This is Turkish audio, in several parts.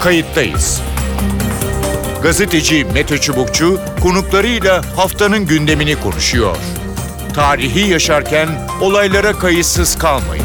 kayıttayız. Gazeteci Mete Çubukçu konuklarıyla haftanın gündemini konuşuyor. Tarihi yaşarken olaylara kayıtsız kalmayın.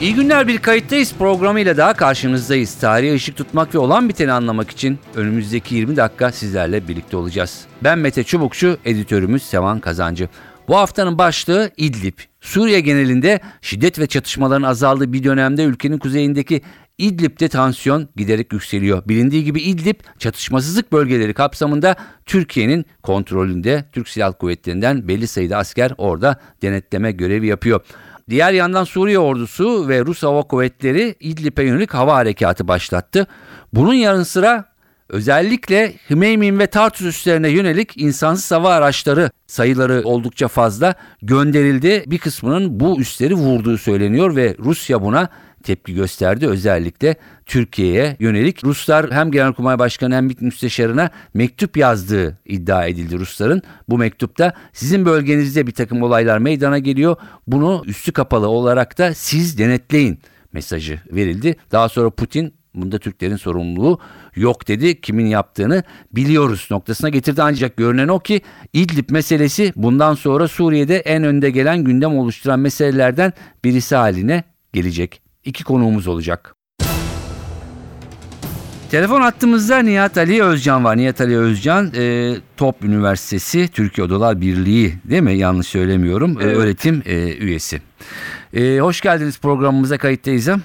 İyi günler bir kayıttayız programıyla daha karşınızdayız. Tarihe ışık tutmak ve olan biteni anlamak için önümüzdeki 20 dakika sizlerle birlikte olacağız. Ben Mete Çubukçu, editörümüz Sevan Kazancı. Bu haftanın başlığı İdlib. Suriye genelinde şiddet ve çatışmaların azaldığı bir dönemde ülkenin kuzeyindeki İdlib'de tansiyon giderek yükseliyor. Bilindiği gibi İdlib çatışmasızlık bölgeleri kapsamında Türkiye'nin kontrolünde Türk Silahlı Kuvvetleri'nden belli sayıda asker orada denetleme görevi yapıyor. Diğer yandan Suriye ordusu ve Rus Hava Kuvvetleri İdlib'e yönelik hava harekatı başlattı. Bunun yanı sıra özellikle Hümeymin ve Tartus üslerine yönelik insansız hava araçları sayıları oldukça fazla gönderildi. Bir kısmının bu üsleri vurduğu söyleniyor ve Rusya buna tepki gösterdi. Özellikle Türkiye'ye yönelik Ruslar hem Genelkurmay Başkanı hem MİT Müsteşarı'na mektup yazdığı iddia edildi Rusların. Bu mektupta sizin bölgenizde bir takım olaylar meydana geliyor. Bunu üstü kapalı olarak da siz denetleyin mesajı verildi. Daha sonra Putin bunda Türklerin sorumluluğu yok dedi. Kimin yaptığını biliyoruz noktasına getirdi. Ancak görünen o ki İdlib meselesi bundan sonra Suriye'de en önde gelen gündem oluşturan meselelerden birisi haline gelecek iki konuğumuz olacak. Telefon attığımızda Nihat Ali Özcan var. Nihat Ali Özcan e, Top Üniversitesi Türkiye Odalar Birliği değil mi? Yanlış söylemiyorum. E, evet. E, öğretim e, üyesi. E, hoş geldiniz programımıza kayıttayız. E,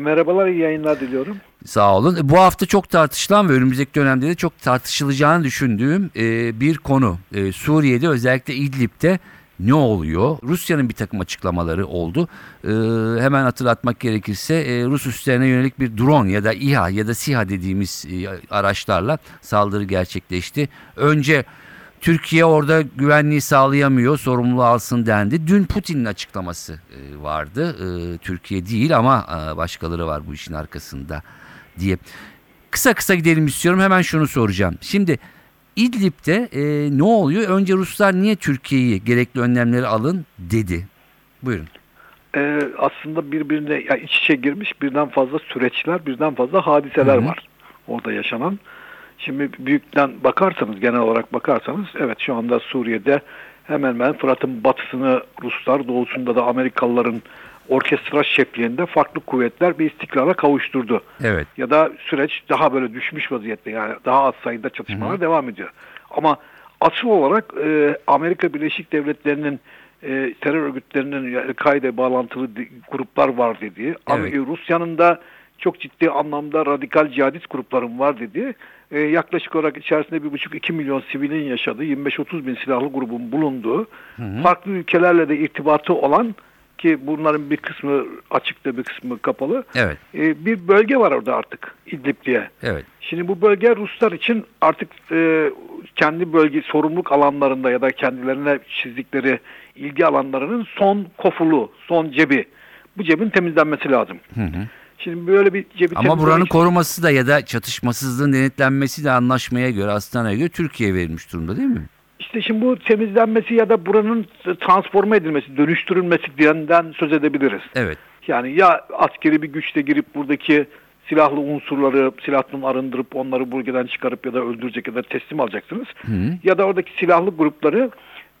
merhabalar, iyi yayınlar diliyorum. Sağ olun. E, bu hafta çok tartışılan ve önümüzdeki dönemde de çok tartışılacağını düşündüğüm e, bir konu. E, Suriye'de özellikle İdlib'de ne oluyor? Rusya'nın bir takım açıklamaları oldu. Ee, hemen hatırlatmak gerekirse e, Rus üslerine yönelik bir drone ya da İHA ya da SİHA dediğimiz e, araçlarla saldırı gerçekleşti. Önce Türkiye orada güvenliği sağlayamıyor, sorumluluğu alsın dendi. Dün Putin'in açıklaması e, vardı. E, Türkiye değil ama e, başkaları var bu işin arkasında diye. Kısa kısa gidelim istiyorum. Hemen şunu soracağım. Şimdi İdlib'de e, ne oluyor? Önce Ruslar niye Türkiye'yi gerekli önlemleri alın dedi. Buyurun. Ee, aslında birbirine yani iç içe girmiş birden fazla süreçler, birden fazla hadiseler Hı-hı. var orada yaşanan. Şimdi büyükten bakarsanız, genel olarak bakarsanız evet şu anda Suriye'de hemen hemen Fırat'ın batısını Ruslar, doğusunda da Amerikalıların orkestra şeklinde farklı kuvvetler bir istikrara kavuşturdu. Evet. Ya da süreç daha böyle düşmüş vaziyette yani daha az sayıda çatışmalar Hı-hı. devam ediyor. Ama asıl olarak e, Amerika Birleşik Devletleri'nin e, terör örgütlerinin yani kaide bağlantılı gruplar var dediği, evet. Rusya'nın da çok ciddi anlamda radikal cihadist grupların var dediği, e, yaklaşık olarak içerisinde 1,5-2 milyon sivilin yaşadığı, 25-30 bin silahlı grubun bulunduğu, hı hı. farklı ülkelerle de irtibatı olan ki bunların bir kısmı açıkta bir kısmı kapalı. Evet. E, bir bölge var orada artık İdlib diye. Evet. Şimdi bu bölge Ruslar için artık e, kendi bölge sorumluluk alanlarında ya da kendilerine çizdikleri ilgi alanlarının son kofulu, son cebi. Bu cebin temizlenmesi lazım. Hı hı. Şimdi böyle bir cebi Ama buranın için... koruması da ya da çatışmasızlığın denetlenmesi de anlaşmaya göre, Astana'ya göre Türkiye verilmiş durumda değil mi? İşte şimdi bu temizlenmesi ya da buranın transforme edilmesi, dönüştürülmesi diyenden söz edebiliriz. Evet. Yani ya askeri bir güçle girip buradaki silahlı unsurları silahtan arındırıp onları bölgeden çıkarıp ya da öldürecek ya da teslim alacaksınız. Hı. Ya da oradaki silahlı grupları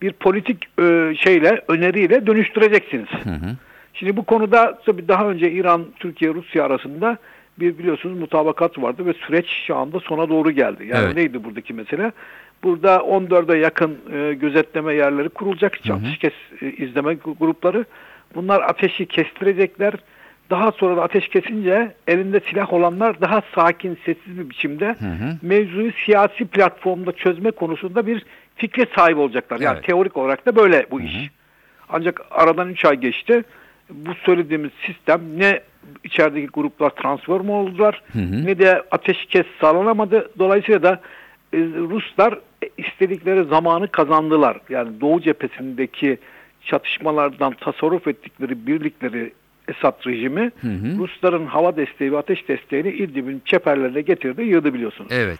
bir politik e, şeyle öneriyle dönüştüreceksiniz. Hı hı. Şimdi bu konuda tabii daha önce İran, Türkiye, Rusya arasında bir biliyorsunuz mutabakat vardı ve süreç şu anda sona doğru geldi. Yani evet. neydi buradaki mesele? Burada 14'e yakın e, gözetleme yerleri kurulacak. Ateşkes e, izleme grupları. Bunlar ateşi kestirecekler. Daha sonra da ateş kesince elinde silah olanlar daha sakin, sessiz bir biçimde hı hı. mevzuyu siyasi platformda çözme konusunda bir fikre sahip olacaklar. Yani evet. teorik olarak da böyle bu hı hı. iş. Ancak aradan 3 ay geçti. Bu söylediğimiz sistem ne içerideki gruplar transform oldular hı hı. ne de ateşkes sağlanamadı. Dolayısıyla da e, Ruslar istedikleri zamanı kazandılar. Yani Doğu cephesindeki çatışmalardan tasarruf ettikleri birlikleri Esad rejimi hı hı. Rusların hava desteği ve ateş desteğini İdlib'in çeperlerine getirdi, yığdı biliyorsunuz. Evet.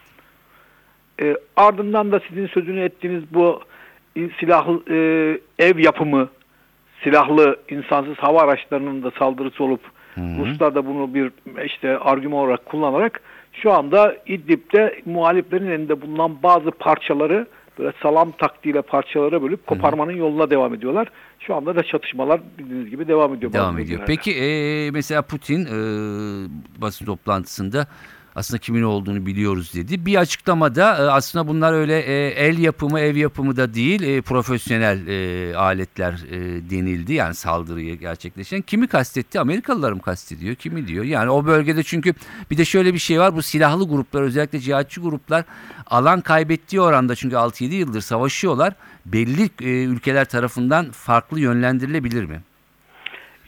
E, ardından da sizin sözünü ettiğiniz bu silahlı e, ev yapımı silahlı insansız hava araçlarının da saldırısı olup Ruslar da bunu bir işte argüman olarak kullanarak şu anda İdlib'de muhaliflerin elinde bulunan bazı parçaları böyle salam taktiğiyle parçalara bölüp koparmanın yoluna devam ediyorlar. Şu anda da çatışmalar bildiğiniz gibi devam ediyor. Devam ediyor. Peki e, mesela Putin e, basın toplantısında aslında kimin olduğunu biliyoruz dedi. Bir açıklamada e, aslında bunlar öyle e, el yapımı, ev yapımı da değil, e, profesyonel e, aletler denildi. Yani saldırıyı gerçekleşen. Kimi kastetti? Amerikalıları mı kastediyor? Kimi diyor? Yani o bölgede çünkü bir de şöyle bir şey var. Bu silahlı gruplar özellikle cihatçı gruplar alan kaybettiği oranda çünkü 6-7 yıldır savaşıyorlar. Belli ülkeler tarafından farklı yönlendirilebilir mi?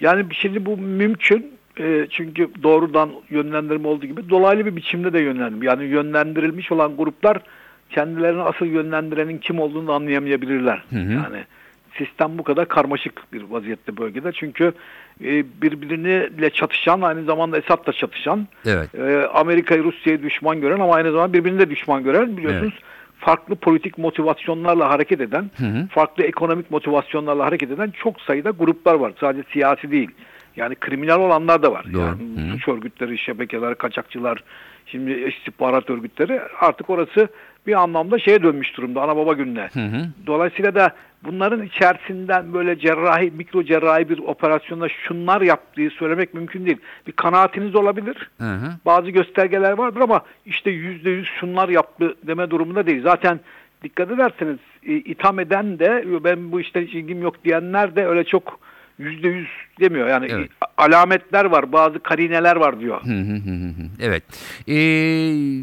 Yani şimdi bu mümkün. E, çünkü doğrudan yönlendirme olduğu gibi dolaylı bir biçimde de yönlendirme. Yani yönlendirilmiş olan gruplar kendilerini asıl yönlendirenin kim olduğunu anlayamayabilirler. Hı hı. Yani sistem bu kadar karmaşık bir vaziyette bölgede. Çünkü e, birbiriyle çatışan, aynı zamanda Esad'la çatışan, Evet. e, Amerika'yı Rusya'yı düşman gören ama aynı zamanda birbirini de düşman gören biliyorsunuz farklı politik motivasyonlarla hareket eden, Hı hı. farklı ekonomik motivasyonlarla hareket eden çok sayıda gruplar var. Sadece siyasi değil. Yani kriminal olanlar da var. Doğru. Yani suç örgütleri, şebekeler, kaçakçılar, şimdi istihbarat örgütleri artık orası bir anlamda şeye dönmüş durumda ana baba gününe. Hı hı. Dolayısıyla da bunların içerisinden böyle cerrahi, mikro cerrahi bir operasyonda şunlar yaptığı söylemek mümkün değil. Bir kanaatiniz olabilir. Hı hı. Bazı göstergeler vardır ama işte yüzde yüz şunlar yaptı deme durumunda değil. Zaten dikkat ederseniz e, itham eden de ben bu işten hiç ilgim yok diyenler de öyle çok yüzde yüz demiyor. Yani Evet. alametler var, bazı karineler var diyor. Hı hı hı hı. Evet. Ee,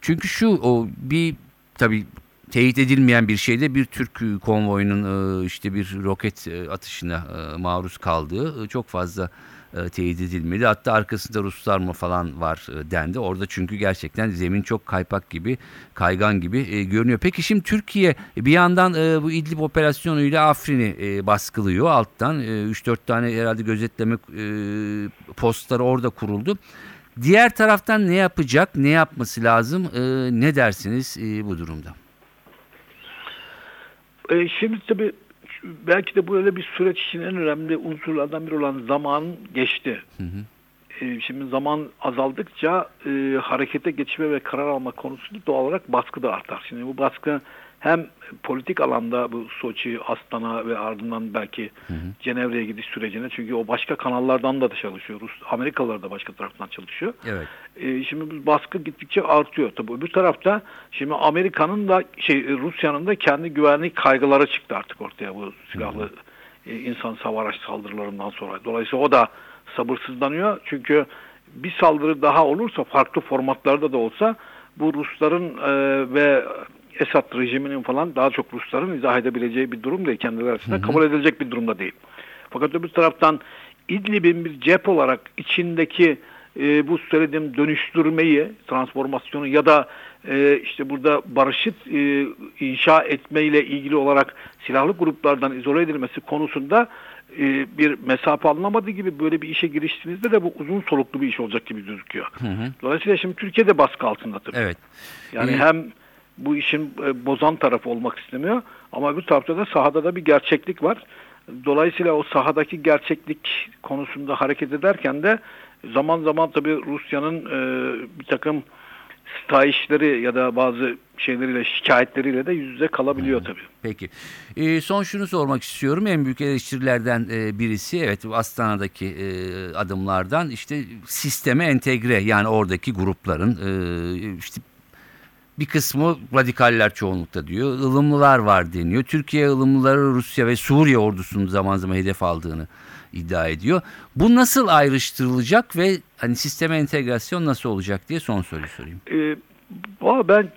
çünkü şu o bir tabii teyit edilmeyen bir şeyde bir Türk konvoyunun e, işte bir roket e, atışına e, maruz kaldığı çok fazla e, teyit edilmedi. Hatta arkasında Ruslar mı falan var e, dendi. Orada çünkü gerçekten zemin çok kaypak gibi, kaygan gibi e, görünüyor. Peki şimdi Türkiye bir yandan e, bu İdlib operasyonuyla Afrin'i e, baskılıyor alttan. E, 3-4 tane herhalde gözetleme e, postları orada kuruldu. Diğer taraftan ne yapacak, ne yapması lazım, e, ne dersiniz e, bu durumda? E, şimdi tabii belki de böyle bir süreç için en önemli unsurlardan biri olan zaman geçti. Hı hı. E, şimdi zaman azaldıkça e, harekete geçme ve karar alma konusunda doğal olarak baskı da artar. Şimdi bu baskı hem politik alanda bu Soçi, Astana ve ardından belki Cenevre'ye gidiş sürecine çünkü o başka kanallardan da çalışıyor. Rus, Amerikalılar da başka taraftan çalışıyor. Evet. E, şimdi bu baskı gittikçe artıyor. Tabii öbür tarafta şimdi Amerika'nın da şey Rusya'nın da kendi güvenlik kaygıları çıktı artık ortaya bu silahlı e, insan araç saldırılarından sonra. Dolayısıyla o da sabırsızlanıyor. Çünkü bir saldırı daha olursa farklı formatlarda da olsa bu Rusların e, ve Esad rejiminin falan daha çok Rusların izah edebileceği bir durum değil. Kendileri arasında kabul edilecek bir durumda değil. Fakat öbür taraftan İdlib'in bir cep olarak içindeki e, bu söylediğim dönüştürmeyi, transformasyonu ya da e, işte burada barışı e, inşa etmeyle ilgili olarak silahlı gruplardan izole edilmesi konusunda e, bir mesafe alınamadığı gibi böyle bir işe giriştiğinizde de bu uzun soluklu bir iş olacak gibi gözüküyor. Hı hı. Dolayısıyla şimdi Türkiye'de baskı altında tabii. Evet. Yani Ee, hem bu işin e, bozan tarafı olmak istemiyor ama bir tarafta da sahada da bir gerçeklik var. Dolayısıyla o sahadaki gerçeklik konusunda hareket ederken de zaman zaman tabii Rusya'nın e, bir takım sitayişleri ya da bazı şeyleriyle şikayetleriyle de yüz yüze kalabiliyor tabii. Peki. Ee, son şunu sormak istiyorum. En büyük eleştirilerden e, birisi evet Astana'daki e, adımlardan işte sisteme entegre yani oradaki grupların e, işte bir kısmı radikaller çoğunlukta diyor. ılımlılar var deniyor. Türkiye ılımlıları Rusya ve Suriye ordusunun zaman zaman hedef aldığını iddia ediyor. Bu nasıl ayrıştırılacak ve hani sisteme entegrasyon nasıl olacak diye son soruyu sorayım. E, valla ben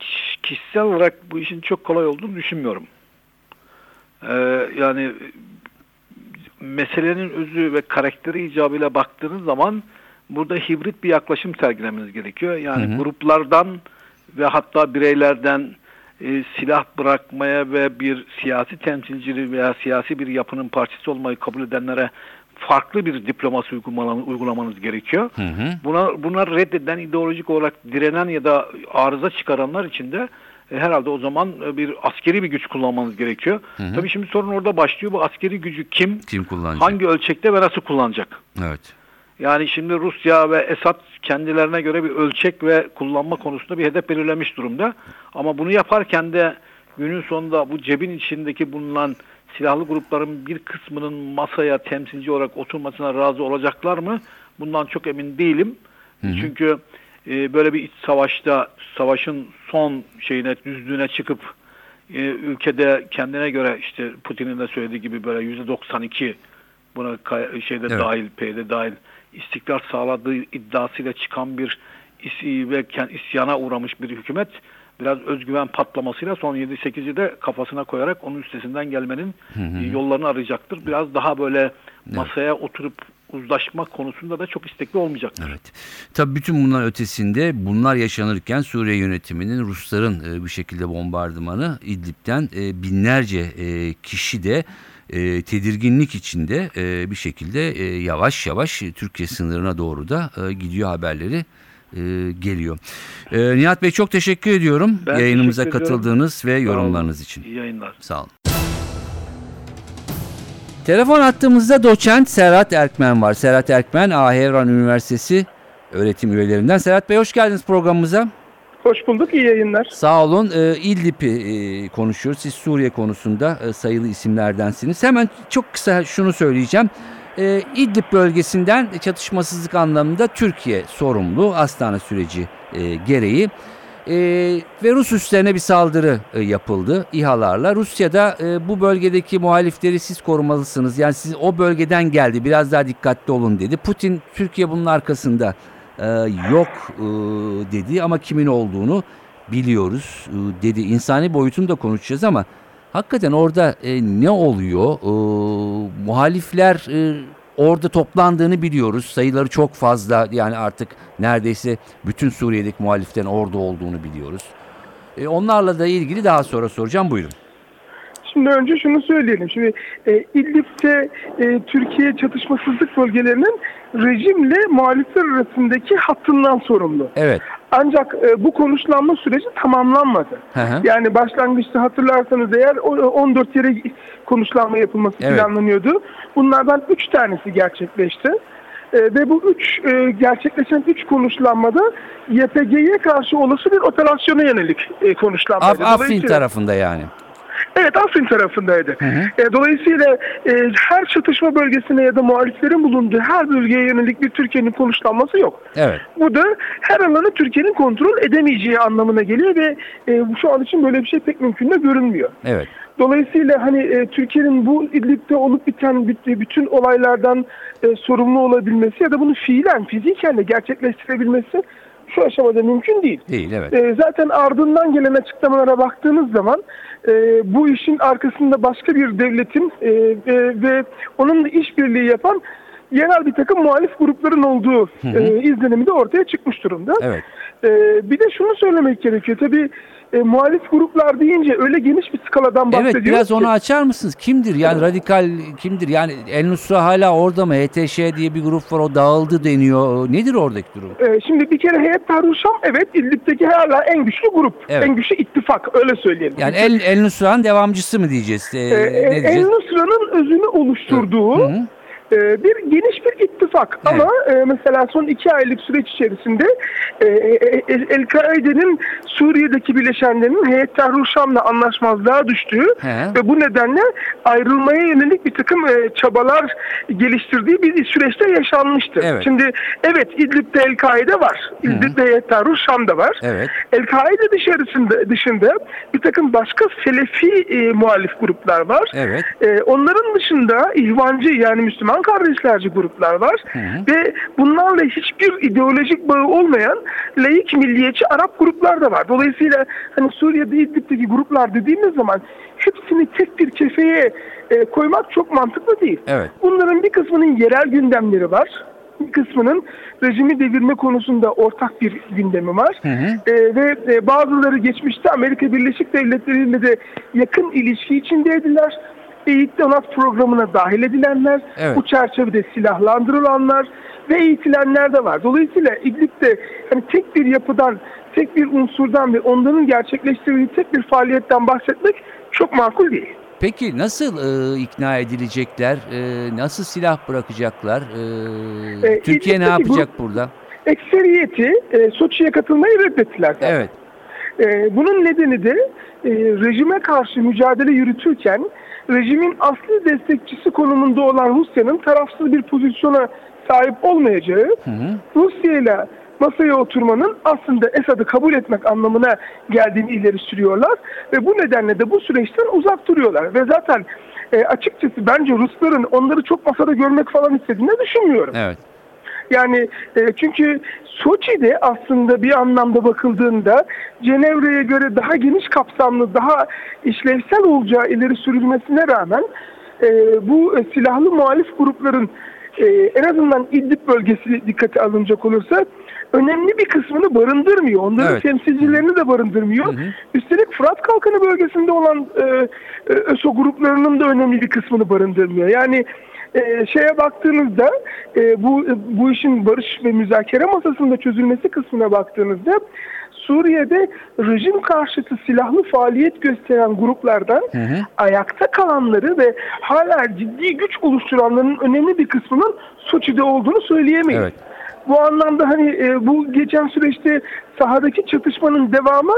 kişisel olarak bu işin çok kolay olduğunu düşünmüyorum. E, yani meselenin özü ve karakteri icabıyla baktığınız zaman burada hibrit bir yaklaşım sergilemeniz gerekiyor. Yani Hı hı. gruplardan ve hatta bireylerden e, silah bırakmaya ve bir siyasi temsilcili veya siyasi bir yapının parçası olmayı kabul edenlere farklı bir diplomasi uygulamanız, uygulamanız gerekiyor. Hı hı. Buna buna reddeden ideolojik olarak direnen ya da arıza çıkaranlar için de e, herhalde o zaman e, bir askeri bir güç kullanmanız gerekiyor. Tabii şimdi sorun orada başlıyor. Bu askeri gücü kim, Kim kullanacak? hangi ölçekte ve nasıl kullanacak? Evet. Yani şimdi Rusya ve Esad kendilerine göre bir ölçek ve kullanma konusunda bir hedef belirlemiş durumda. Ama bunu yaparken de günün sonunda bu cebin içindeki bulunan silahlı grupların bir kısmının masaya temsilci olarak oturmasına razı olacaklar mı? Bundan çok emin değilim. Çünkü e, böyle bir iç savaşta savaşın son şeyine düzlüğüne çıkıp e, ülkede kendine göre işte Putin'in de söylediği gibi böyle yüzde 92 buna kay- şeyde Evet. dahil P'de dahil istikrar sağladığı iddiasıyla çıkan bir ve isyana uğramış bir hükümet biraz özgüven patlamasıyla son 7-8'i de kafasına koyarak onun üstesinden gelmenin e, yollarını arayacaktır. Biraz daha böyle masaya oturup uzlaşma konusunda da çok istekli olmayacaktır. Evet. Tabii bütün bunların ötesinde bunlar yaşanırken Suriye yönetiminin Rusların e, bir şekilde bombardımanı İdlib'den e, binlerce e, kişi de e, tedirginlik içinde e, bir şekilde e, yavaş yavaş Türkiye sınırına doğru da e, gidiyor haberleri e, geliyor. E, Nihat Bey çok teşekkür ediyorum Ben yayınımıza teşekkür ediyorum. katıldığınız ve Sağ olun. yorumlarınız için. İyi yayınlar. Sağ olun. Telefon attığımızda doçent Serhat Erkmen var. Serhat Erkmen Ahevran Üniversitesi öğretim üyelerinden. Serhat Bey hoş geldiniz programımıza. Hoş bulduk, iyi yayınlar. Sağ olun. Ee, İdlib'i e, konuşuyoruz. Siz Suriye konusunda e, sayılı isimlerdensiniz. Hemen çok kısa şunu söyleyeceğim. Ee, İdlib bölgesinden çatışmasızlık anlamında Türkiye sorumlu Astana süreci e, gereği. E, ve Rus üslerine bir saldırı e, yapıldı İHA'larla. Rusya'da e, bu bölgedeki muhalifleri siz korumalısınız. Yani siz o bölgeden geldi biraz daha dikkatli olun dedi. Putin Türkiye bunun arkasında e, yok e, dedi ama kimin olduğunu biliyoruz e, dedi. İnsani boyutunu da konuşacağız ama hakikaten orada e, ne oluyor? E, muhalifler e, orada toplandığını biliyoruz. Sayıları çok fazla yani artık neredeyse bütün Suriye'deki muhaliflerin orada olduğunu biliyoruz. E, onlarla da ilgili daha sonra soracağım. Buyurun. Şimdi önce şunu söyleyelim. Şimdi e, İdlib'de e, Türkiye çatışmasızlık bölgelerinin rejimle muhalifler arasındaki hattından sorumlu. Evet. Ancak e, bu konuşlanma süreci tamamlanmadı. Hı hı. Yani başlangıçta hatırlarsanız eğer o- 14 yere konuşlanma yapılması Evet. planlanıyordu. Bunlardan 3 tanesi gerçekleşti. E, ve bu üç e, gerçekleşen üç konuşlanmada YPG'ye karşı olası bir operasyona yönelik e, konuşlanmaydı. Af, Afrin tarafında yani. Evet Afrin tarafındaydı. hı. E, dolayısıyla e, her çatışma bölgesine ya da muhaliflerin bulunduğu her bölgeye yönelik bir Türkiye'nin konuşlanması yok. Evet. Bu da her alanı Türkiye'nin kontrol edemeyeceği anlamına geliyor ve e, şu an için böyle bir şey pek mümkün de görünmüyor. Evet. Dolayısıyla hani e, Türkiye'nin bu İdlib'de olup biten büt- bütün olaylardan e, sorumlu olabilmesi ya da bunu fiilen, fiziken de gerçekleştirebilmesi şu aşamada mümkün değil. Değil evet. E, zaten ardından gelen açıklamalara baktığınız zaman e, bu işin arkasında başka bir devletin e, e, ve onunla işbirliği yapan yerel bir takım muhalif grupların olduğu e, izlenimi de ortaya çıkmış durumda. Evet. E, bir de şunu söylemek gerekiyor. Tabii e, muhalif gruplar deyince öyle geniş bir skaladan Evet bahsediyoruz biraz ki. onu açar mısınız? Kimdir? Yani radikal kimdir? Yani El Nusra hala orada mı? HTŞ diye bir grup var o dağıldı deniyor. Nedir oradaki durum? Ee, şimdi bir kere Heyet Tahrir Şam evet İdlib'deki hala en güçlü grup. Evet. En güçlü ittifak öyle söyleyelim. Yani El, El Nusra'nın devamcısı mı diyeceğiz? Ee, Ee, ne El diyeceğiz? Nusra'nın özünü oluşturduğu Hı hı. e, bir geniş bir ittifak. Evet. Ama e, mesela son iki aylık süreç içerisinde e, e, El-Kaide'nin Suriye'deki bileşenlerinin Heyet Tahrir Şam'la anlaşmazlığa düştüğü He. ve bu nedenle ayrılmaya yönelik bir takım e, çabalar geliştirdiği bir süreçte yaşanmıştı. Evet. Şimdi evet İdlib'de El-Kaide var. İdlib'de Heyet Tahrir Şam'da var. Evet. El-Kaide dışarısında dışında bir takım başka Selefi e, muhalif gruplar var. Evet. E, onların dışında ihvancı yani Müslüman kardeşlerci gruplar var. Ve bunlarla hiçbir ideolojik bağı olmayan laik milliyetçi Arap gruplar da var. Dolayısıyla hani Suriye'de İdlib'deki gruplar dediğimiz zaman hepsini tek bir kefeye e, koymak çok mantıklı değil. Evet. Bunların bir kısmının yerel gündemleri var. Bir kısmının rejimi devirme konusunda ortak bir gündemi var. hı. Ee, ve e, bazıları geçmişte Amerika Birleşik Devletleri ile de yakın ilişki içindeydiler. Eğitim programına dahil edilenler, Evet. bu çerçevede silahlandırılanlar ve eğitilenler de var. Dolayısıyla İdlib'de hani tek bir yapıdan, tek bir unsurdan ve onların gerçekleştirdiği tek bir faaliyetten bahsetmek çok makul değil. Peki nasıl e, ikna edilecekler? E, nasıl silah bırakacaklar? E, E, Türkiye ne İdlib'deki bu- yapacak burada? Ekseriyeti e, Soçi'ye katılmayı reddettiler. zaten. Evet. Ee, bunun nedeni de e, rejime karşı mücadele yürütürken rejimin asli destekçisi konumunda olan Rusya'nın tarafsız bir pozisyona sahip olmayacağı, Rusya ile masaya oturmanın aslında Esad'ı kabul etmek anlamına geldiğini ileri sürüyorlar ve bu nedenle de bu süreçten uzak duruyorlar ve zaten e, açıkçası bence Rusların onları çok masada görmek falan istediğini düşünmüyorum. Evet. Yani e, çünkü Soçi'de aslında bir anlamda bakıldığında Cenevre'ye göre daha geniş kapsamlı, daha işlevsel olacağı ileri sürülmesine rağmen e, bu e, silahlı muhalif grupların e, en azından İdlib bölgesi dikkate alınacak olursa önemli bir kısmını barındırmıyor. Onların Evet. temsilcilerini de barındırmıyor. Üstelik Fırat Kalkanı bölgesinde olan e, e, ÖSO gruplarının da önemli bir kısmını barındırmıyor. Yani e, şeye baktığınızda e, bu bu işin barış ve müzakere masasında çözülmesi kısmına baktığınızda Suriye'de rejim karşıtı silahlı faaliyet gösteren gruplardan ayakta kalanları ve hala ciddi güç oluşturanların önemli bir kısmının Soçi'de olduğunu söyleyemeyiz. Evet. Bu anlamda hani e, bu geçen süreçte sahadaki çatışmanın devamı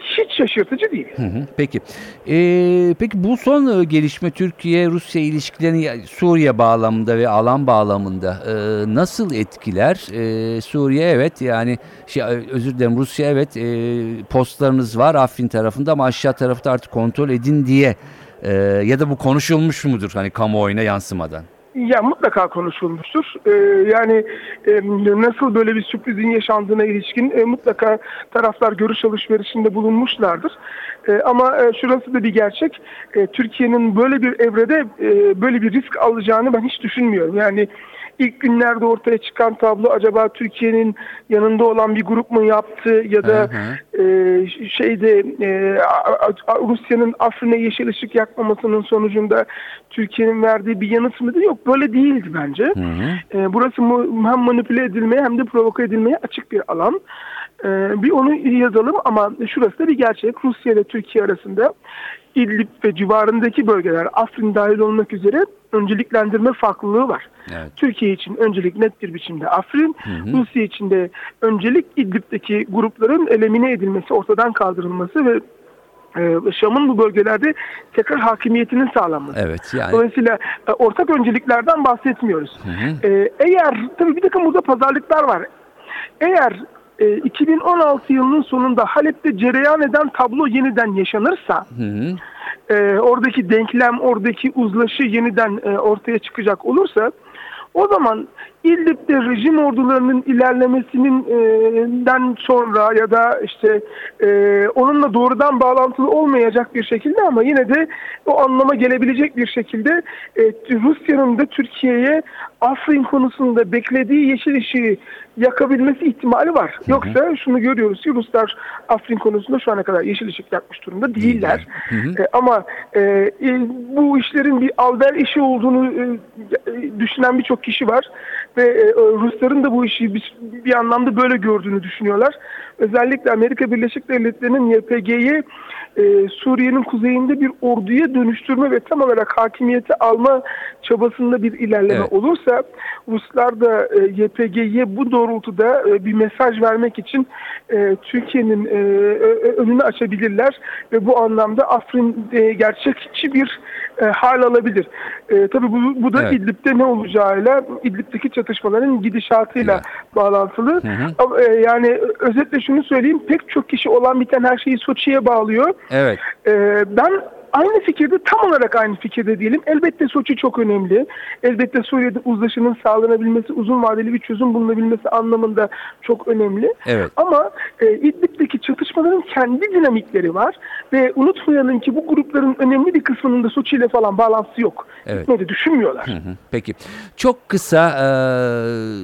hiç şaşırtıcı değil. Peki. Ee, peki bu son e, gelişme Türkiye-Rusya ilişkilerini Suriye bağlamında ve alan bağlamında e, nasıl etkiler? E, Suriye evet yani şey, e, özür dilerim Rusya evet e, postlarınız var Afrin tarafında ama aşağı tarafta artık kontrol edin diye e, ya da bu konuşulmuş mudur hani kamuoyuna yansımadan? Ya mutlaka konuşulmuştur. Ee, yani e, nasıl böyle bir sürprizin yaşandığına ilişkin e, mutlaka taraflar görüş alışverişinde bulunmuşlardır. E, ama e, şurası da bir gerçek. E, Türkiye'nin böyle bir evrede e, böyle bir risk alacağını ben hiç düşünmüyorum. Yani ilk günlerde ortaya çıkan tablo acaba Türkiye'nin yanında olan bir grup mu yaptı ya da e, şeyde e, Rusya'nın Afrin'e yeşil ışık yakmamasının sonucunda Türkiye'nin verdiği bir yanıt mıydı? Yok böyle değildi bence. E, burası mu- hem manipüle edilmeye hem de provoke edilmeye açık bir alan. E, bir onu yazalım ama şurası da bir gerçek. Rusya ile Türkiye arasında İdlib ve civarındaki bölgeler Afrin dahil olmak üzere önceliklendirme farklılığı var. Evet. Türkiye için öncelik net bir biçimde Afrin, Rusya için de öncelik İdlib'deki grupların elemine edilmesi, ortadan kaldırılması ve e, Şam'ın bu bölgelerde tekrar hakimiyetinin sağlanması. Evet yani Dolayısıyla e, ortak önceliklerden bahsetmiyoruz. E, eğer tabii bir takım burada pazarlıklar var. Eğer e, 2016 yılının sonunda Halep'te cereyan eden tablo yeniden yaşanırsa e, oradaki denklem, oradaki uzlaşı yeniden e, ortaya çıkacak olursa o zaman İdlib'de rejim ordularının ilerlemesinin e, sonra ya da işte e, onunla doğrudan bağlantılı olmayacak bir şekilde ama yine de o anlama gelebilecek bir şekilde e, Rusya'nın da Türkiye'ye Afrin konusunda beklediği yeşil ışığı yakabilmesi ihtimali var. Yoksa şunu görüyoruz ki Ruslar Afrin konusunda şu ana kadar yeşil ışık yakmış durumda değiller. E, ama e, e, bu işlerin bir alver işi olduğunu e, düşünen birçok kişi var ve e, Rusların da bu işi bir, bir anlamda böyle gördüğünü düşünüyorlar. Özellikle Amerika Birleşik Devletleri'nin YPG'yi e, Suriye'nin kuzeyinde bir orduya dönüştürme ve tam olarak hakimiyeti alma çabasında bir ilerleme Evet. olursa Ruslar da e, YPG'ye bu doğrultuda e, bir mesaj vermek için e, Türkiye'nin e, önünü açabilirler ve bu anlamda Afrin e, gerçekçi bir e, hal alabilir. E, tabii bu, bu da Evet. İdlib'de ne olacağıyla, İdlib'deki çatışmaların gidişatıyla Evet. bağlantılı. Ama, e, yani özetle şunu söyleyeyim, pek çok kişi olan biten her şeyi Soçi'ye bağlıyor. evet Ee, ben aynı fikirde tam olarak aynı fikirde değilim. Elbette Soçi çok önemli. Elbette Suriye'de uzlaşının sağlanabilmesi, uzun vadeli bir çözüm bulunabilmesi anlamında çok önemli. Evet. Ama e, İdlib'deki çatışmaların kendi dinamikleri var ve unutmayalım ki bu grupların önemli bir kısmının da Soçi ile falan bağlantısı yok. Evet. Gitmeyi de düşünmüyorlar. Hı, Peki. Çok kısa e,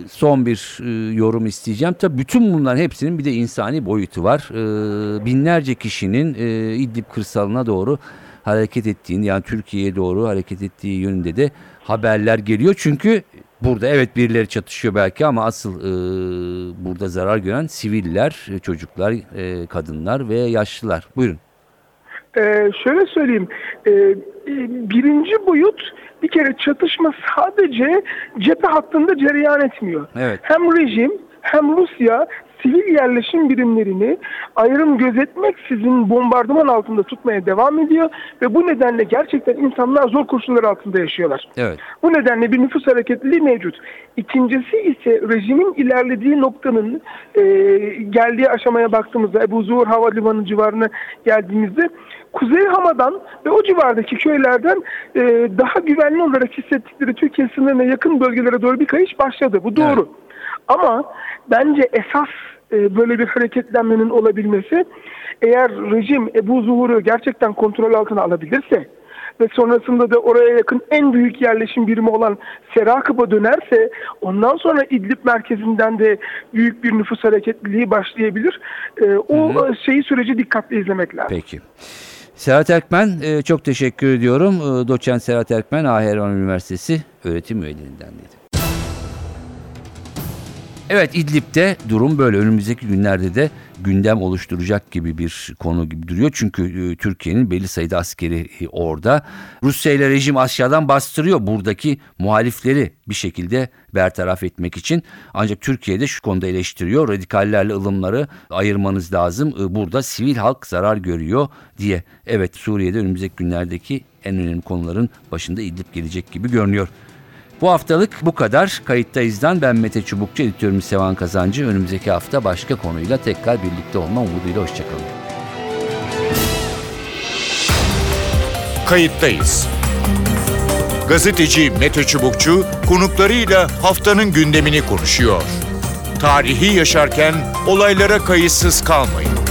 son bir e, yorum isteyeceğim. Tabii bütün bunların hepsinin bir de insani boyutu var. E, binlerce kişinin e, İdlib kırsalına doğru hareket ettiğini yani Türkiye'ye doğru hareket ettiği yönünde de haberler geliyor. Çünkü burada evet birileri çatışıyor belki ama asıl e, burada zarar gören siviller, e, çocuklar, e, kadınlar ve yaşlılar. Buyurun. Ee, şöyle söyleyeyim. Ee, birinci boyut bir kere çatışma sadece cephe hattında cereyan etmiyor. Evet. Hem rejim hem Rusya sivil yerleşim birimlerini ayrım gözetmeksizin bombardıman altında tutmaya devam ediyor ve bu nedenle gerçekten insanlar zor koşullar altında yaşıyorlar. Evet. Bu nedenle bir nüfus hareketliliği mevcut. İkincisi ise rejimin ilerlediği noktanın e, geldiği aşamaya baktığımızda Ebu Zuhur Havalimanı civarına geldiğimizde Kuzey Hama'dan ve o civardaki köylerden e, daha güvenli olarak hissettikleri Türkiye sınırına yakın bölgelere doğru bir kayış başladı. Bu doğru. Ama bence esas e, böyle bir hareketlenmenin olabilmesi eğer rejim Ebu Zuhur'u gerçekten kontrol altına alabilirse ve sonrasında da oraya yakın en büyük yerleşim birimi olan Serakıp'a dönerse ondan sonra İdlib merkezinden de büyük bir nüfus hareketliliği başlayabilir. E, o e, şeyi süreci dikkatle izlemek lazım. Peki. Serhat Erkmen e, çok teşekkür ediyorum. Doçent Serhat Erkmen Aheren Üniversitesi öğretim üyelerinden dedi. Evet İdlib'de durum böyle. Önümüzdeki günlerde de gündem oluşturacak gibi bir konu gibi duruyor. Çünkü e, Türkiye'nin belli sayıda askeri e, orada. Rusya ile rejim aşağıdan bastırıyor buradaki muhalifleri bir şekilde bertaraf etmek için. Ancak Türkiye'de şu konuda eleştiriyor. Radikallerle ılımları ayırmanız lazım. E, Burada sivil halk zarar görüyor diye. Evet Suriye'de önümüzdeki günlerdeki en önemli konuların başında İdlib gelecek gibi görünüyor. Bu haftalık bu kadar. Kayıttayız'dan ben Mete Çubukçu, editörüm Sevan Kazancı. Önümüzdeki hafta başka konuyla tekrar birlikte olma umuduyla hoşçakalın. Kayıttayız. Gazeteci Mete Çubukçu konuklarıyla haftanın gündemini konuşuyor. Tarihi yaşarken olaylara kayıtsız kalmayın.